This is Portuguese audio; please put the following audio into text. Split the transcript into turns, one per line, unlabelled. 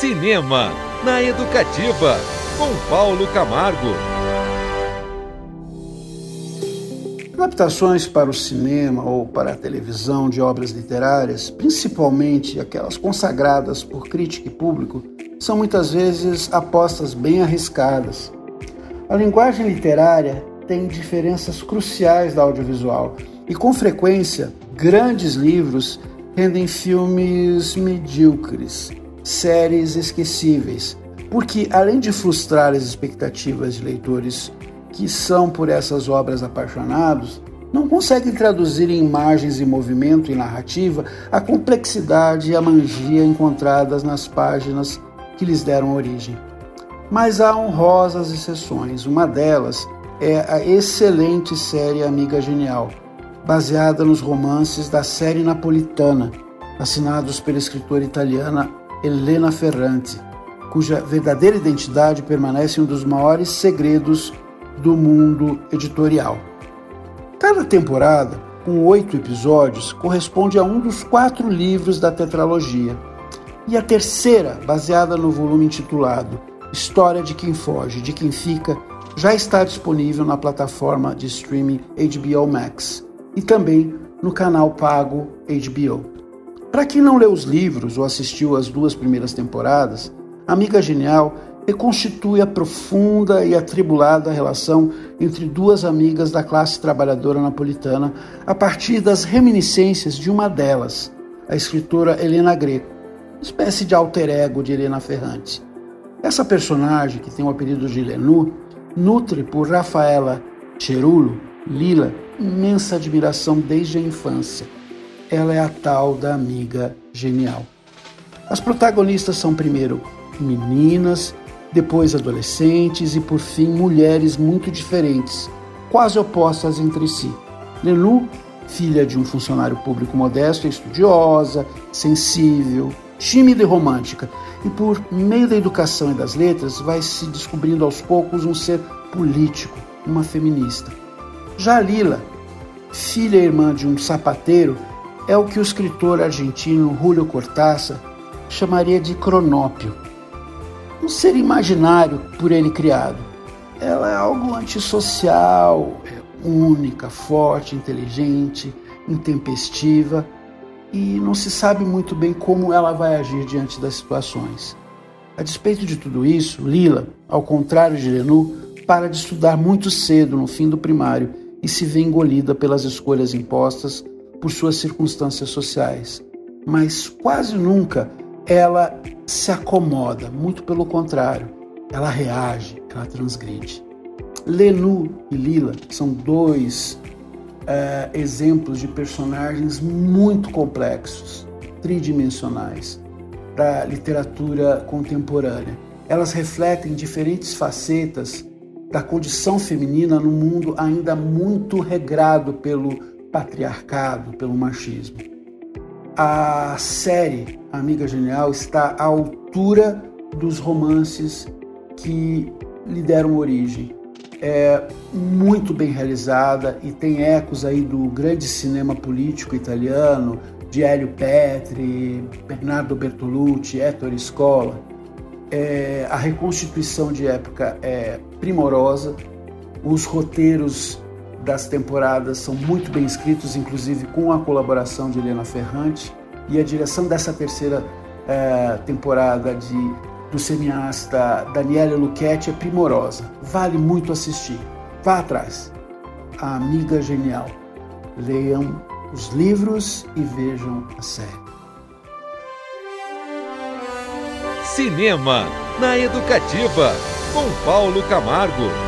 Cinema na Educativa, com Paulo Camargo.
Adaptações para o cinema ou para a televisão de obras literárias, principalmente aquelas consagradas por crítica e público, são muitas vezes apostas bem arriscadas. A linguagem literária tem diferenças cruciais da audiovisual e, com frequência, grandes livros rendem filmes medíocres, séries esquecíveis, porque além de frustrar as expectativas de leitores que são por essas obras apaixonados, não conseguem traduzir em imagens e movimento e narrativa a complexidade e a magia encontradas nas páginas que lhes deram origem. Mas há honrosas exceções. Uma delas é a excelente série Amiga Genial, baseada nos romances da série napolitana, assinados pela escritora italiana Elena Ferrante, cuja verdadeira identidade permanece um dos maiores segredos do mundo editorial. Cada temporada, com oito episódios, corresponde a um dos quatro livros da tetralogia. E a terceira, baseada no volume intitulado História de Quem Foge, de Quem Fica, já está disponível na plataforma de streaming HBO Max e também no canal pago HBO. Para quem não leu os livros ou assistiu às duas primeiras temporadas, Amiga Genial reconstitui a profunda e atribulada relação entre duas amigas da classe trabalhadora napolitana a partir das reminiscências de uma delas, a escritora Helena Greco, espécie de alter ego de Helena Ferrante. Essa personagem, que tem o apelido de Lenu, nutre por Rafaela Cherulo, Lila, imensa admiração desde a infância. Ela é a tal da amiga genial. As protagonistas são primeiro meninas, depois adolescentes e por fim mulheres muito diferentes, quase opostas entre si. Lenu, filha de um funcionário público modesto, é estudiosa, sensível, tímida e romântica, e por meio da educação e das letras vai se descobrindo aos poucos um ser político, uma feminista. Já Lila, filha e irmã de um sapateiro, é o que o escritor argentino Julio Cortázar chamaria de cronópio um ser imaginário por ele criado. Ela é algo antissocial, é única, forte, inteligente, intempestiva e não se sabe muito bem como ela vai agir diante das situações. A despeito de tudo isso, Lila, ao contrário de Lenu, para de estudar muito cedo no fim do primário e se vê engolida pelas escolhas impostas por suas circunstâncias sociais. Mas quase nunca ela se acomoda, muito pelo contrário, ela reage, ela transgride. Lenu e Lila são dois é, exemplos de personagens muito complexos, tridimensionais, da literatura contemporânea. Elas refletem diferentes facetas da condição feminina no mundo ainda muito regrado pelo patriarcado, pelo machismo a série Amiga Genial está à altura dos romances que lhe deram origem. É muito bem realizada e tem ecos aí do grande cinema político italiano, de Hélio Petri, Bernardo Bertolucci, Ettore Scola. É, a reconstituição de época é primorosa, os roteiros das temporadas são muito bem escritos, inclusive com a colaboração de Helena Ferrante. E a direção dessa terceira é, temporada de, do cineasta Daniele Lucchetti é primorosa. Vale muito assistir. Vá atrás. A Amiga Genial. Leiam os livros e vejam a série.
Cinema na Educativa, com Paulo Camargo.